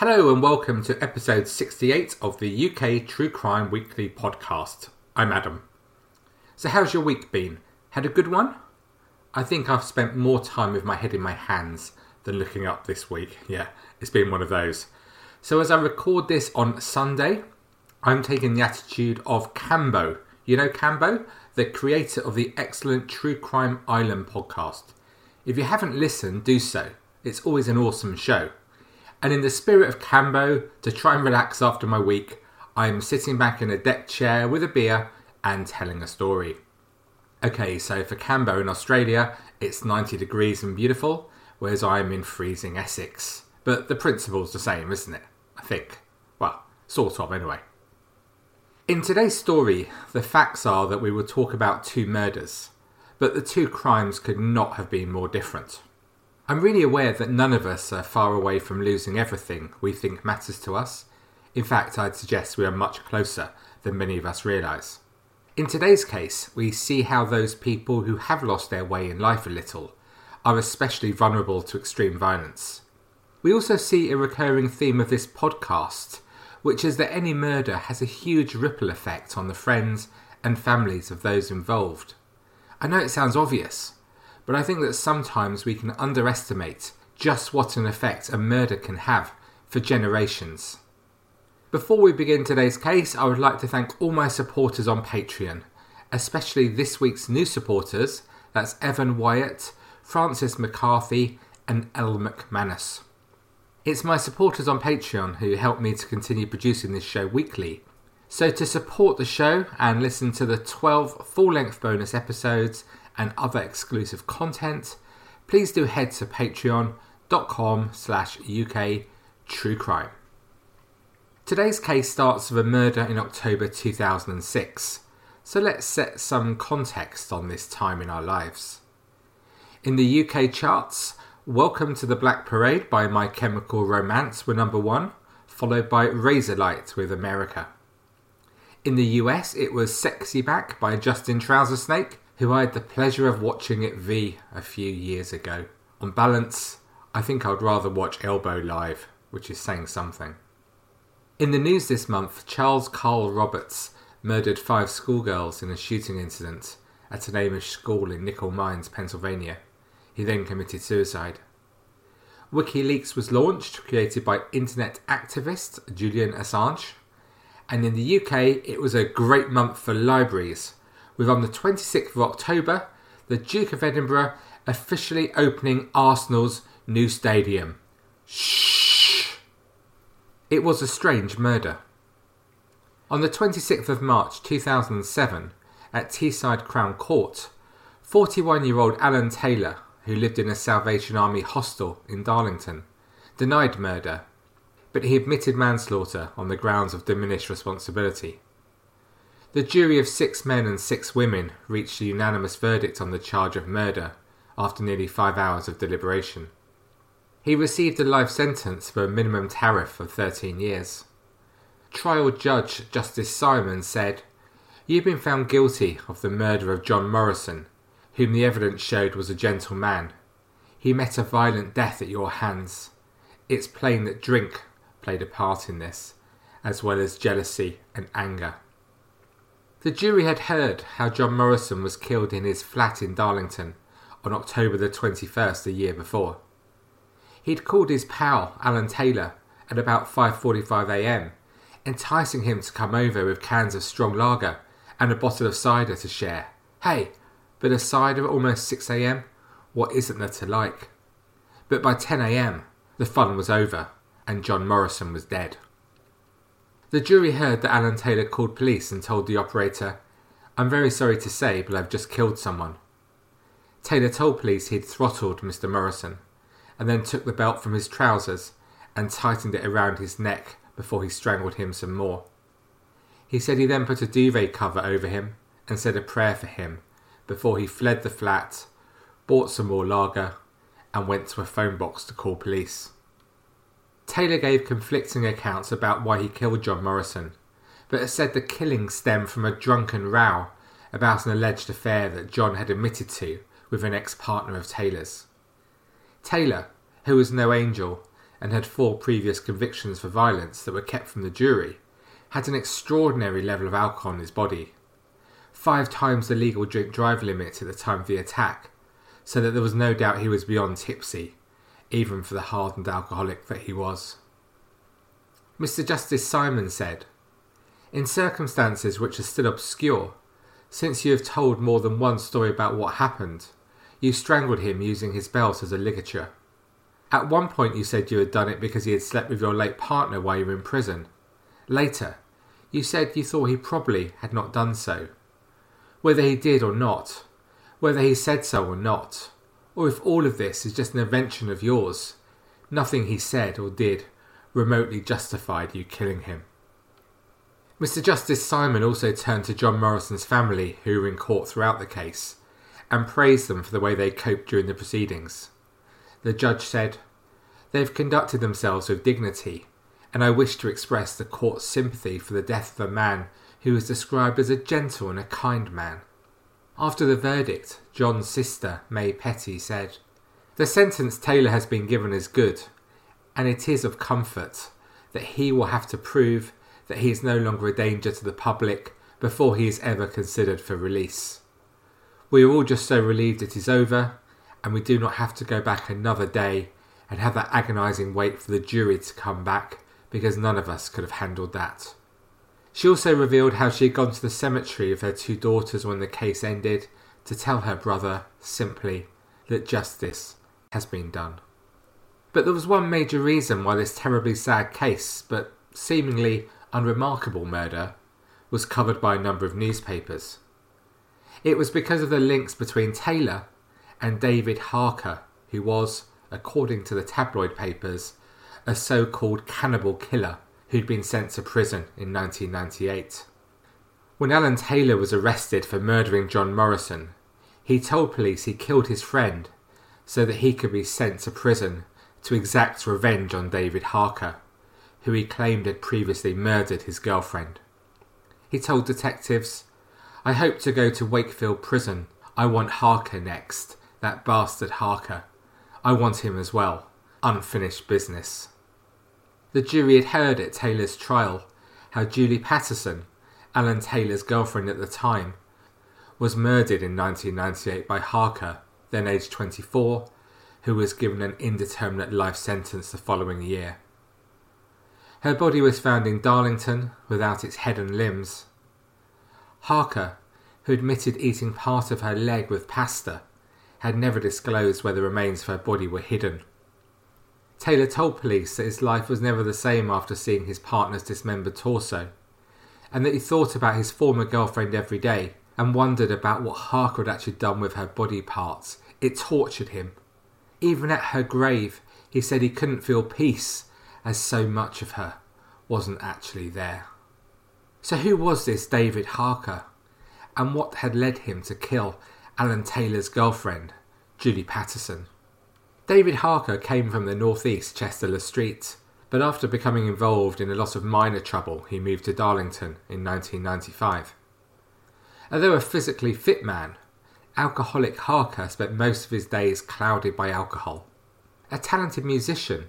Hello and welcome to episode 68 of the UK True Crime Weekly podcast. I'm Adam. So, how's your week been? Had a good one? I think I've spent more time with my head in my hands than looking up this week. Yeah, it's been one of those. So, as I record this on Sunday, I'm taking the attitude of Cambo. You know Cambo? The creator of the excellent True Crime Island podcast. If you haven't listened, do so. It's always an awesome show. And in the spirit of Cambo, to try and relax after my week, I'm sitting back in a deck chair with a beer and telling a story. Okay, so for Cambo in Australia, it's 90 degrees and beautiful, whereas I'm in freezing Essex. But the principle's the same, isn't it? I think. Well, sort of, anyway. In today's story, the facts are that we will talk about two murders, but the two crimes could not have been more different. I'm really aware that none of us are far away from losing everything we think matters to us. In fact, I'd suggest we are much closer than many of us realise. In today's case, we see how those people who have lost their way in life a little are especially vulnerable to extreme violence. We also see a recurring theme of this podcast, which is that any murder has a huge ripple effect on the friends and families of those involved. I know it sounds obvious, but I think that sometimes we can underestimate just what an effect a murder can have for generations. Before we begin today's case, I would like to thank all my supporters on Patreon, especially this week's new supporters that's Evan Wyatt, Francis McCarthy, and Elle McManus. It's my supporters on Patreon who help me to continue producing this show weekly. So, to support the show and listen to the 12 full length bonus episodes and other exclusive content, please do head to patreon.com slash UK True Crime. Today's case starts with a murder in October 2006, so let's set some context on this time in our lives. In the UK charts, Welcome to the Black Parade by My Chemical Romance were number one, followed by Razorlight with America. In the US, it was Sexy Back by Justin Trousersnake, who I had the pleasure of watching at V a few years ago. On balance, I think I'd rather watch Elbow live, which is saying something. In the news this month, Charles Carl Roberts murdered five schoolgirls in a shooting incident at an Amish school in Nickel Mines, Pennsylvania. He then committed suicide. WikiLeaks was launched, created by internet activist Julian Assange. And in the UK, it was a great month for libraries, with on the 26th of October, the Duke of Edinburgh officially opening Arsenal's new stadium. Shh! It was a strange murder. On the 26th of March 2007, at Teesside Crown Court, 41 year old Alan Taylor who lived in a Salvation Army hostel in Darlington, denied murder, but he admitted manslaughter on the grounds of diminished responsibility. The jury of six men and six women reached a unanimous verdict on the charge of murder after nearly five hours of deliberation. He received a life sentence for a minimum tariff of 13 years. Trial Judge Justice Simon said, You've been found guilty of the murder of John Morrison, whom the evidence showed was a gentle man. He met a violent death at your hands. It's plain that drink played a part in this, as well as jealousy and anger. The jury had heard how John Morrison was killed in his flat in Darlington on October the 21st the year before. He'd called his pal, Alan Taylor, at about 5:45 a.m., enticing him to come over with cans of strong lager and a bottle of cider to share. Hey, but aside of almost 6am, what isn't there to like? But by 10am, the fun was over, and John Morrison was dead. The jury heard that Alan Taylor called police and told the operator, I'm very sorry to say, but I've just killed someone. Taylor told police he'd throttled Mr. Morrison, and then took the belt from his trousers and tightened it around his neck before he strangled him some more. He said he then put a duvet cover over him and said a prayer for him before he fled the flat, bought some more lager, and went to a phone box to call police. Taylor gave conflicting accounts about why he killed John Morrison, but said the killing stemmed from a drunken row about an alleged affair that John had admitted to with an ex partner of Taylor's. Taylor, who was no angel, and had four previous convictions for violence that were kept from the jury, had an extraordinary level of alcohol in his body. Five times the legal drink drive limit at the time of the attack, so that there was no doubt he was beyond tipsy, even for the hardened alcoholic that he was. Mr. Justice Simon said, In circumstances which are still obscure, since you have told more than one story about what happened, you strangled him using his belt as a ligature. At one point, you said you had done it because he had slept with your late partner while you were in prison. Later, you said you thought he probably had not done so. Whether he did or not, whether he said so or not, or if all of this is just an invention of yours, nothing he said or did remotely justified you killing him. Mr. Justice Simon also turned to John Morrison's family, who were in court throughout the case, and praised them for the way they coped during the proceedings. The judge said, They have conducted themselves with dignity, and I wish to express the court's sympathy for the death of a man who was described as a gentle and a kind man. After the verdict, John's sister, May Petty, said, The sentence Taylor has been given is good, and it is of comfort that he will have to prove that he is no longer a danger to the public before he is ever considered for release. We are all just so relieved it is over, and we do not have to go back another day and have that agonising wait for the jury to come back because none of us could have handled that. She also revealed how she had gone to the cemetery of her two daughters when the case ended to tell her brother, simply, that justice has been done. But there was one major reason why this terribly sad case, but seemingly unremarkable murder, was covered by a number of newspapers. It was because of the links between Taylor and David Harker, who was, according to the tabloid papers, a so called cannibal killer who'd been sent to prison in 1998. When Alan Taylor was arrested for murdering John Morrison, he told police he killed his friend so that he could be sent to prison to exact revenge on David Harker, who he claimed had previously murdered his girlfriend. He told detectives, I hope to go to Wakefield prison. I want Harker next, that bastard Harker. I want him as well. Unfinished business. The jury had heard at Taylor's trial how Julie Patterson, Alan Taylor's girlfriend at the time, was murdered in 1998 by Harker, then aged 24, who was given an indeterminate life sentence the following year. Her body was found in Darlington without its head and limbs. Harker, who admitted eating part of her leg with pasta, had never disclosed where the remains of her body were hidden. Taylor told police that his life was never the same after seeing his partner's dismembered torso, and that he thought about his former girlfriend every day and wondered about what Harker had actually done with her body parts. It tortured him. Even at her grave, he said he couldn't feel peace as so much of her wasn't actually there. So, who was this David Harker? And what had led him to kill Alan Taylor's girlfriend, Julie Patterson? David Harker came from the northeast Chester Le Street, but after becoming involved in a lot of minor trouble, he moved to Darlington in 1995. Although a physically fit man, alcoholic Harker spent most of his days clouded by alcohol. A talented musician,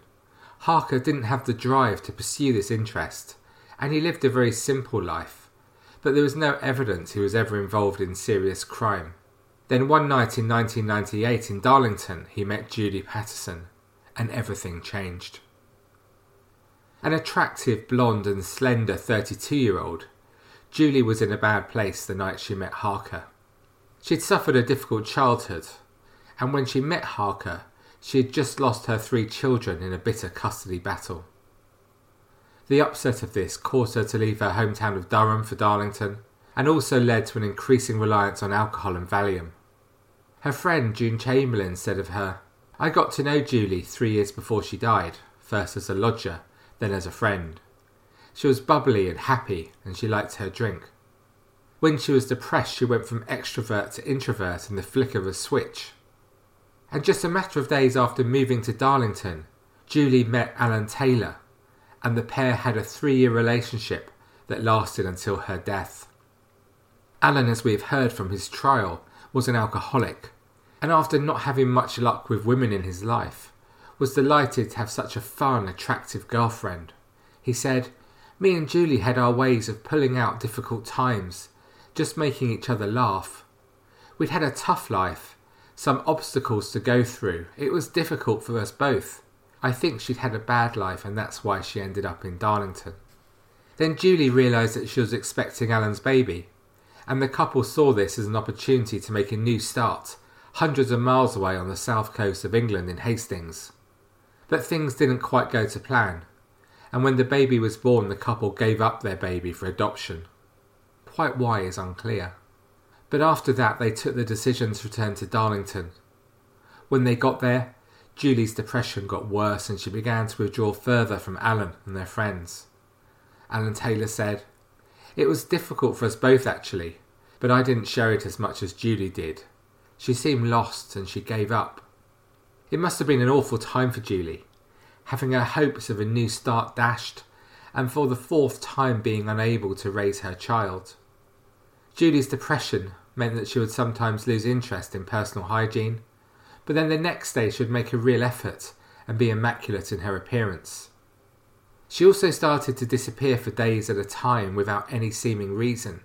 Harker didn't have the drive to pursue this interest, and he lived a very simple life, but there was no evidence he was ever involved in serious crime. Then one night in 1998 in Darlington, he met Judy Patterson, and everything changed. An attractive, blonde, and slender 32 year old, Julie was in a bad place the night she met Harker. She'd suffered a difficult childhood, and when she met Harker, she had just lost her three children in a bitter custody battle. The upset of this caused her to leave her hometown of Durham for Darlington, and also led to an increasing reliance on alcohol and Valium. Her friend June Chamberlain said of her, I got to know Julie three years before she died, first as a lodger, then as a friend. She was bubbly and happy, and she liked her drink. When she was depressed, she went from extrovert to introvert in the flick of a switch. And just a matter of days after moving to Darlington, Julie met Alan Taylor, and the pair had a three year relationship that lasted until her death. Alan, as we have heard from his trial, was an alcoholic, and after not having much luck with women in his life, was delighted to have such a fun, attractive girlfriend. He said, Me and Julie had our ways of pulling out difficult times, just making each other laugh. We'd had a tough life, some obstacles to go through. It was difficult for us both. I think she'd had a bad life and that's why she ended up in Darlington. Then Julie realised that she was expecting Alan's baby, and the couple saw this as an opportunity to make a new start, hundreds of miles away on the south coast of England in Hastings. But things didn't quite go to plan, and when the baby was born, the couple gave up their baby for adoption. Quite why is unclear. But after that, they took the decision to return to Darlington. When they got there, Julie's depression got worse and she began to withdraw further from Alan and their friends. Alan Taylor said, It was difficult for us both actually, but I didn't show it as much as Julie did. She seemed lost and she gave up. It must have been an awful time for Julie, having her hopes of a new start dashed, and for the fourth time being unable to raise her child. Julie's depression meant that she would sometimes lose interest in personal hygiene, but then the next day she would make a real effort and be immaculate in her appearance. She also started to disappear for days at a time without any seeming reason.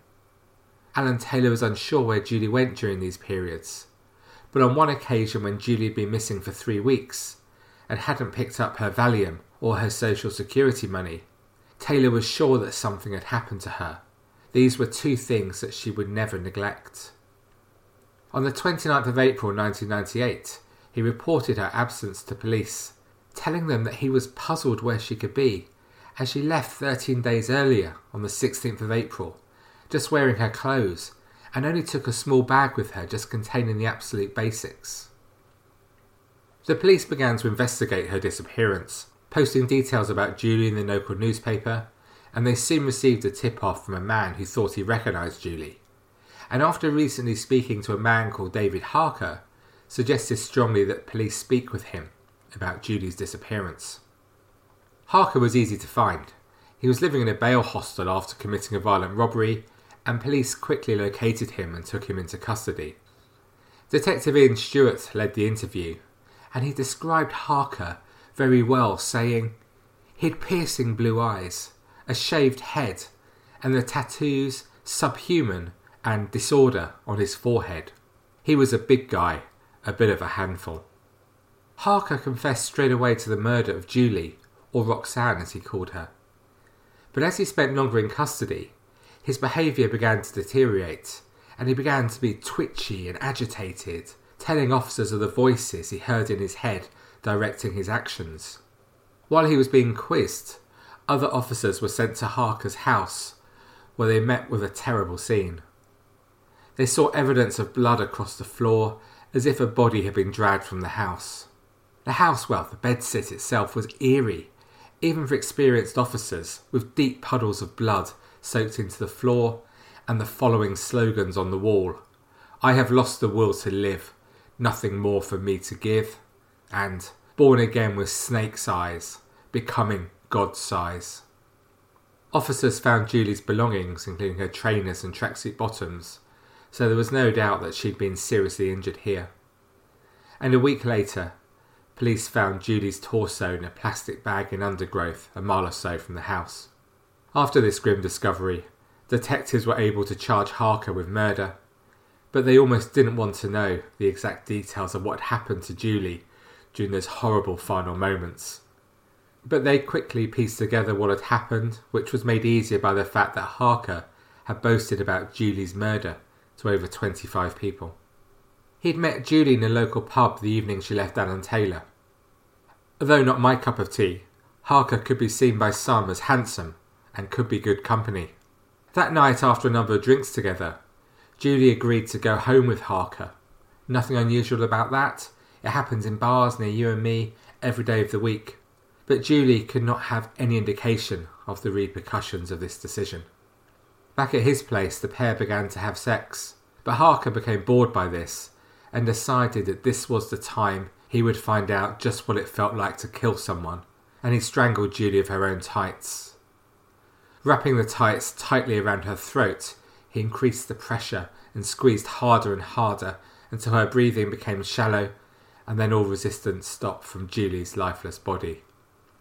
Alan Taylor was unsure where Julie went during these periods, but on one occasion when Julie had been missing for three weeks and hadn't picked up her Valium or her social security money, Taylor was sure that something had happened to her. These were two things that she would never neglect. On the 29th of April 1998, he reported her absence to police, telling them that he was puzzled where she could be as she left 13 days earlier on the 16th of April, just wearing her clothes, and only took a small bag with her just containing the absolute basics. The police began to investigate her disappearance, posting details about Julie in the local newspaper, and they soon received a tip off from a man who thought he recognised Julie. And after recently speaking to a man called David Harker, suggested strongly that police speak with him about Julie's disappearance. Harker was easy to find. He was living in a bail hostel after committing a violent robbery, and police quickly located him and took him into custody. Detective Ian Stewart led the interview, and he described Harker very well, saying, He had piercing blue eyes, a shaved head, and the tattoos subhuman and disorder on his forehead. He was a big guy, a bit of a handful. Harker confessed straight away to the murder of Julie, or Roxanne as he called her. But as he spent longer in custody, his behaviour began to deteriorate, and he began to be twitchy and agitated, telling officers of the voices he heard in his head directing his actions. While he was being quizzed, other officers were sent to Harker's house, where they met with a terrible scene. They saw evidence of blood across the floor, as if a body had been dragged from the house. The house, well, the bedsit itself was eerie even for experienced officers, with deep puddles of blood soaked into the floor and the following slogans on the wall I have lost the will to live, nothing more for me to give, and born again with snake's eyes, becoming God's size. Officers found Julie's belongings, including her trainers and tracksuit bottoms, so there was no doubt that she'd been seriously injured here. And a week later, Police found Julie's torso in a plastic bag in undergrowth a mile or so from the house. After this grim discovery, detectives were able to charge Harker with murder, but they almost didn't want to know the exact details of what happened to Julie during those horrible final moments. But they quickly pieced together what had happened, which was made easier by the fact that Harker had boasted about Julie's murder to over 25 people. He'd met Julie in a local pub the evening she left Alan Taylor. Although not my cup of tea, Harker could be seen by some as handsome and could be good company. That night, after a number of drinks together, Julie agreed to go home with Harker. Nothing unusual about that. It happens in bars near you and me every day of the week. But Julie could not have any indication of the repercussions of this decision. Back at his place, the pair began to have sex, but Harker became bored by this and decided that this was the time he would find out just what it felt like to kill someone, and he strangled Julie of her own tights. Wrapping the tights tightly around her throat, he increased the pressure and squeezed harder and harder until her breathing became shallow and then all resistance stopped from Julie's lifeless body.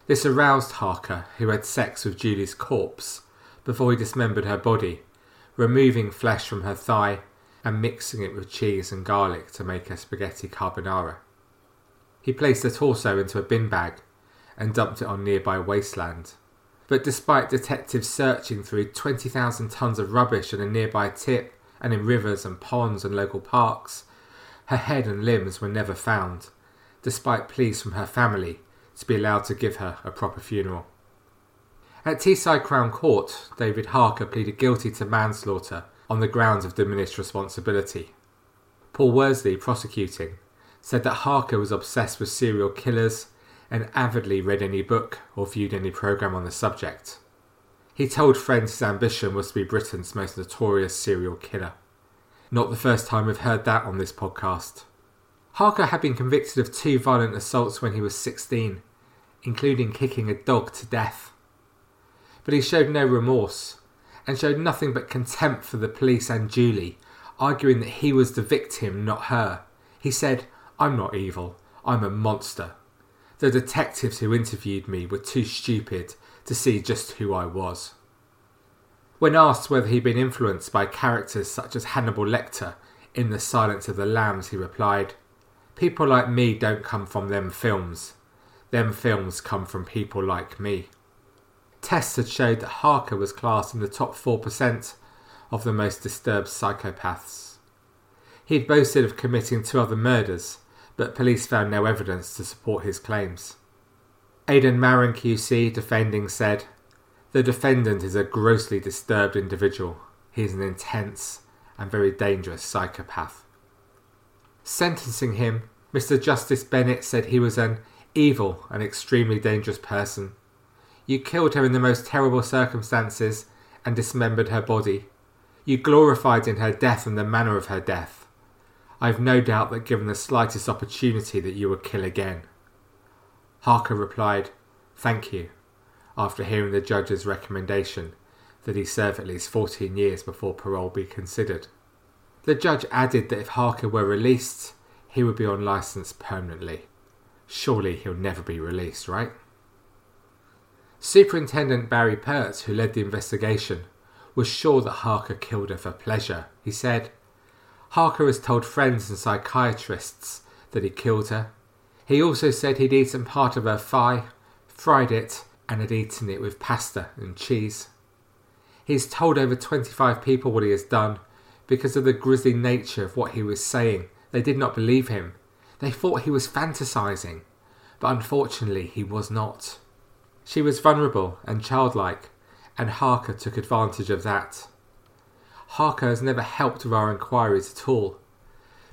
This aroused Harker, who had sex with Julie's corpse before he dismembered her body, removing flesh from her thigh and mixing it with cheese and garlic to make a spaghetti carbonara. He placed the torso into a bin bag and dumped it on nearby wasteland. But despite detectives searching through 20,000 tons of rubbish in a nearby tip and in rivers and ponds and local parks, her head and limbs were never found, despite pleas from her family to be allowed to give her a proper funeral. At Teesside Crown Court, David Harker pleaded guilty to manslaughter on the grounds of diminished responsibility. Paul Worsley, prosecuting, said that Harker was obsessed with serial killers and avidly read any book or viewed any programme on the subject. He told friends his ambition was to be Britain's most notorious serial killer. Not the first time we've heard that on this podcast. Harker had been convicted of two violent assaults when he was 16, including kicking a dog to death. But he showed no remorse and showed nothing but contempt for the police and Julie, arguing that he was the victim, not her. He said, I'm not evil, I'm a monster. The detectives who interviewed me were too stupid to see just who I was. When asked whether he'd been influenced by characters such as Hannibal Lecter in The Silence of the Lambs, he replied, People like me don't come from them films. Them films come from people like me. Tests had showed that Harker was classed in the top 4% of the most disturbed psychopaths. He'd boasted of committing two other murders, but police found no evidence to support his claims. Aidan Marron QC defending said, The defendant is a grossly disturbed individual. He is an intense and very dangerous psychopath. Sentencing him, Mr. Justice Bennett said he was an evil and extremely dangerous person. You killed her in the most terrible circumstances and dismembered her body. You glorified in her death and the manner of her death. I've no doubt that given the slightest opportunity that you would kill again. Harker replied, Thank you, after hearing the judge's recommendation that he serve at least 14 years before parole be considered. The judge added that if Harker were released, he would be on licence permanently. Surely he'll never be released, right? Superintendent Barry Pert, who led the investigation, was sure that Harker killed her for pleasure. He said, Harker has told friends and psychiatrists that he killed her. He also said he'd eaten part of her thigh, fried it, and had eaten it with pasta and cheese. He's told over 25 people what he has done because of the grisly nature of what he was saying. They did not believe him. They thought he was fantasizing, but unfortunately he was not. She was vulnerable and childlike, and Harker took advantage of that. Harker has never helped with our inquiries at all,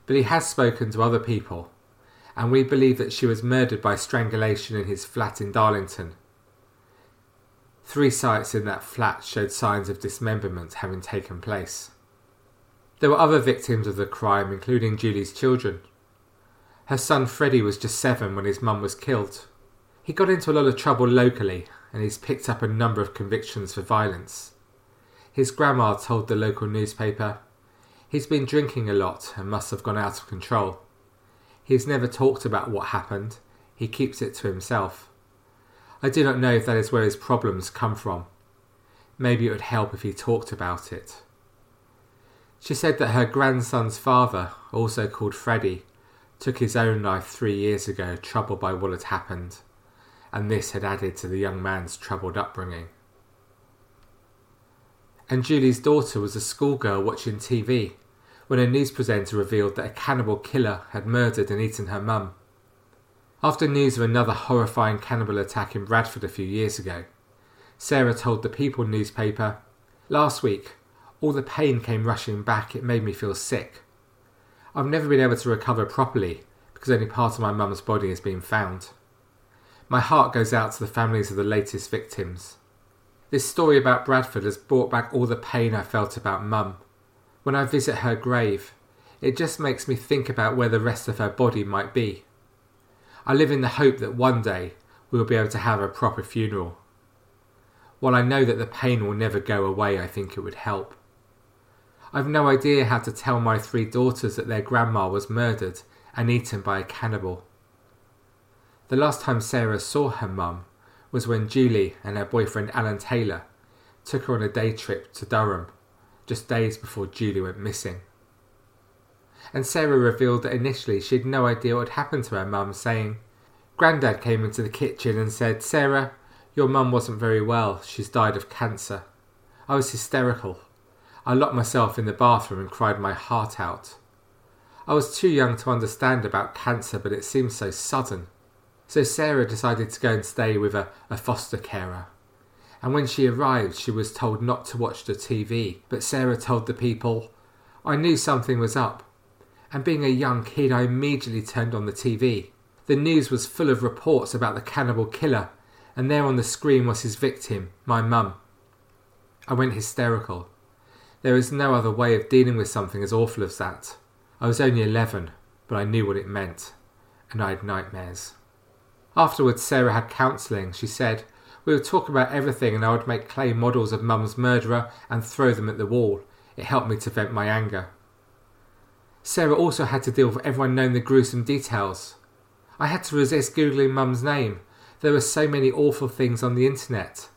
but he has spoken to other people, and we believe that she was murdered by strangulation in his flat in Darlington. Three sites in that flat showed signs of dismemberment having taken place. There were other victims of the crime, including Julie's children. Her son Freddie was just seven when his mum was killed. He got into a lot of trouble locally, and he's picked up a number of convictions for violence. His grandma told the local newspaper, He's been drinking a lot and must have gone out of control. He's never talked about what happened, he keeps it to himself. I do not know if that is where his problems come from. Maybe it would help if he talked about it. She said that her grandson's father, also called Freddie, took his own life three years ago, troubled by what had happened, and this had added to the young man's troubled upbringing and Julie's daughter was a schoolgirl watching TV when a news presenter revealed that a cannibal killer had murdered and eaten her mum. After news of another horrifying cannibal attack in Bradford a few years ago, Sarah told the People newspaper, Last week, all the pain came rushing back, it made me feel sick. I've never been able to recover properly because only part of my mum's body has been found. My heart goes out to the families of the latest victims. This story about Bradford has brought back all the pain I felt about Mum. When I visit her grave, it just makes me think about where the rest of her body might be. I live in the hope that one day we will be able to have a proper funeral. While I know that the pain will never go away, I think it would help. I've no idea how to tell my three daughters that their grandma was murdered and eaten by a cannibal. The last time Sarah saw her mum was when Julie and her boyfriend Alan Taylor took her on a day trip to Durham, just days before Julie went missing. And Sarah revealed that initially she had no idea what had happened to her mum, saying, Grandad came into the kitchen and said, Sarah, your mum wasn't very well. She's died of cancer. I was hysterical. I locked myself in the bathroom and cried my heart out. I was too young to understand about cancer, but it seemed so sudden. So Sarah decided to go and stay with a, a foster carer. And when she arrived, she was told not to watch the TV, but Sarah told the people, I knew something was up. And being a young kid, I immediately turned on the TV. The news was full of reports about the cannibal killer, and there on the screen was his victim, my mum. I went hysterical. There is no other way of dealing with something as awful as that. I was only 11, but I knew what it meant, and I had nightmares. Afterwards, Sarah had counselling. She said, We would talk about everything, and I would make clay models of Mum's murderer and throw them at the wall. It helped me to vent my anger. Sarah also had to deal with everyone knowing the gruesome details. I had to resist Googling Mum's name. There were so many awful things on the internet.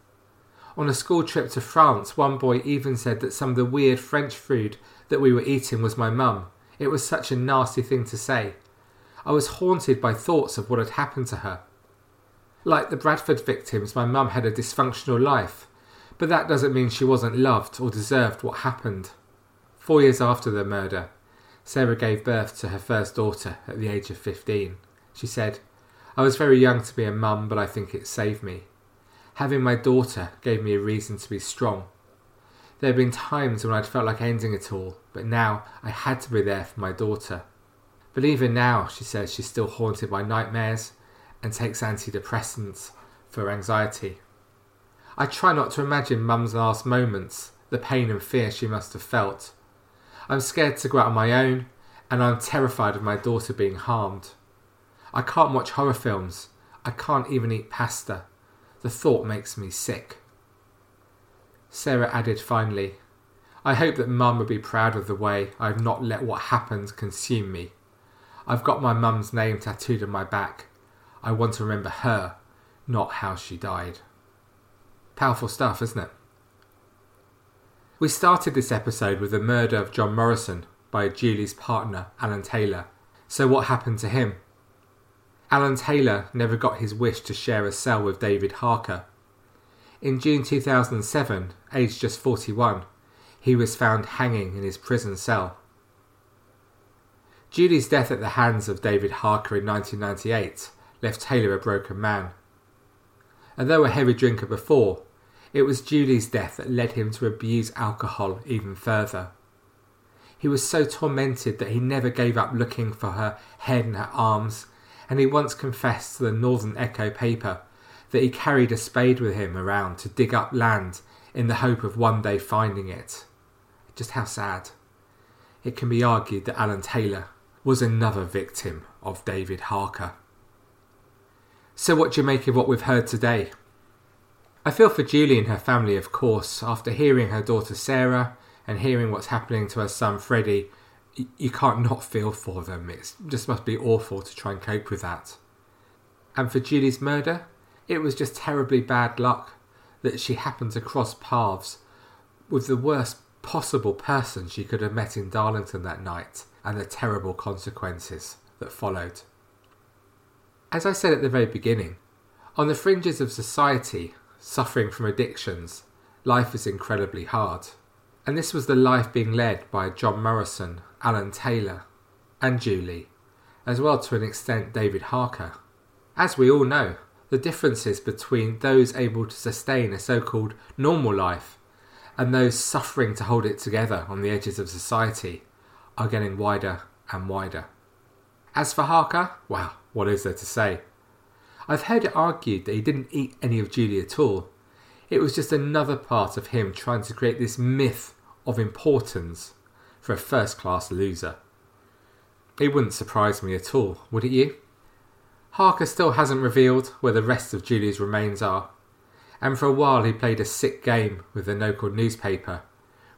On a school trip to France, one boy even said that some of the weird French food that we were eating was my mum. It was such a nasty thing to say. I was haunted by thoughts of what had happened to her. Like the Bradford victims, my mum had a dysfunctional life, but that doesn't mean she wasn't loved or deserved what happened. Four years after the murder, Sarah gave birth to her first daughter at the age of 15. She said, I was very young to be a mum, but I think it saved me. Having my daughter gave me a reason to be strong. There have been times when I'd felt like ending it all, but now I had to be there for my daughter. But even now, she says she's still haunted by nightmares and takes antidepressants for anxiety. I try not to imagine Mum's last moments, the pain and fear she must have felt. I'm scared to go out on my own, and I'm terrified of my daughter being harmed. I can't watch horror films. I can't even eat pasta. The thought makes me sick. Sarah added finally, I hope that Mum will be proud of the way I've not let what happened consume me. I've got my mum's name tattooed on my back, I want to remember her, not how she died. Powerful stuff, isn't it? We started this episode with the murder of John Morrison by Julie's partner, Alan Taylor. So, what happened to him? Alan Taylor never got his wish to share a cell with David Harker. In June 2007, aged just 41, he was found hanging in his prison cell. Julie's death at the hands of David Harker in 1998 left Taylor a broken man. And though a heavy drinker before, it was Julie's death that led him to abuse alcohol even further. He was so tormented that he never gave up looking for her head and her arms, and he once confessed to the Northern Echo paper that he carried a spade with him around to dig up land in the hope of one day finding it. Just how sad. It can be argued that Alan Taylor was another victim of David Harker. So, what do you make of what we've heard today? I feel for Julie and her family, of course. After hearing her daughter Sarah and hearing what's happening to her son Freddie, you can't not feel for them. It just must be awful to try and cope with that. And for Julie's murder, it was just terribly bad luck that she happened to cross paths with the worst possible person she could have met in Darlington that night and the terrible consequences that followed. As I said at the very beginning, on the fringes of society, suffering from addictions, life is incredibly hard. And this was the life being led by John Morrison, Alan Taylor, and Julie, as well to an extent David Harker. As we all know, the differences between those able to sustain a so called normal life and those suffering to hold it together on the edges of society are getting wider and wider. As for Harker, well, what is there to say? I've heard it argued that he didn't eat any of Julie at all. It was just another part of him trying to create this myth of importance for a first class loser. It wouldn't surprise me at all, would it you? Harker still hasn't revealed where the rest of Julie's remains are, and for a while he played a sick game with the local newspaper,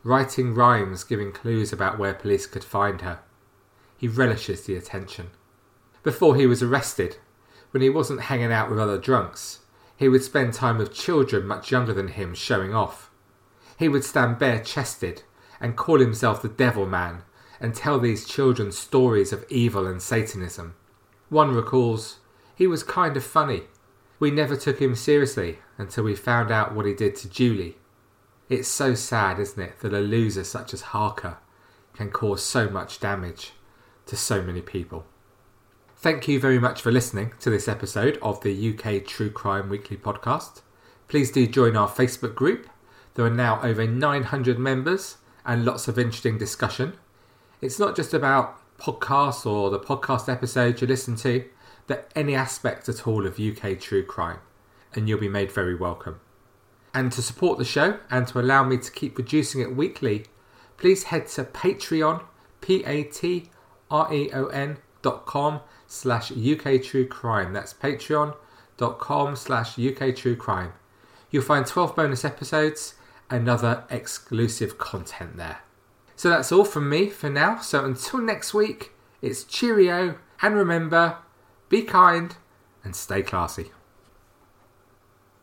writing rhymes giving clues about where police could find her. He relishes the attention. Before he was arrested, when he wasn't hanging out with other drunks, he would spend time with children much younger than him showing off. He would stand bare chested and call himself the Devil Man and tell these children stories of evil and Satanism. One recalls, he was kind of funny. We never took him seriously until we found out what he did to Julie. It's so sad, isn't it, that a loser such as Harker can cause so much damage to so many people. Thank you very much for listening to this episode of the UK True Crime Weekly podcast. Please do join our Facebook group. There are now over 900 members and lots of interesting discussion. It's not just about podcasts or the podcast episodes you listen to, but any aspect at all of UK true crime, and you'll be made very welcome. And to support the show and to allow me to keep producing it weekly, please head to Patreon, P-A-T-R-E-O-N dot com slash UK True Crime. That's patreon.com slash UK True Crime. You'll find 12 bonus episodes and other exclusive content there. So that's all from me for now. So until next week, it's cheerio and remember, be kind and stay classy.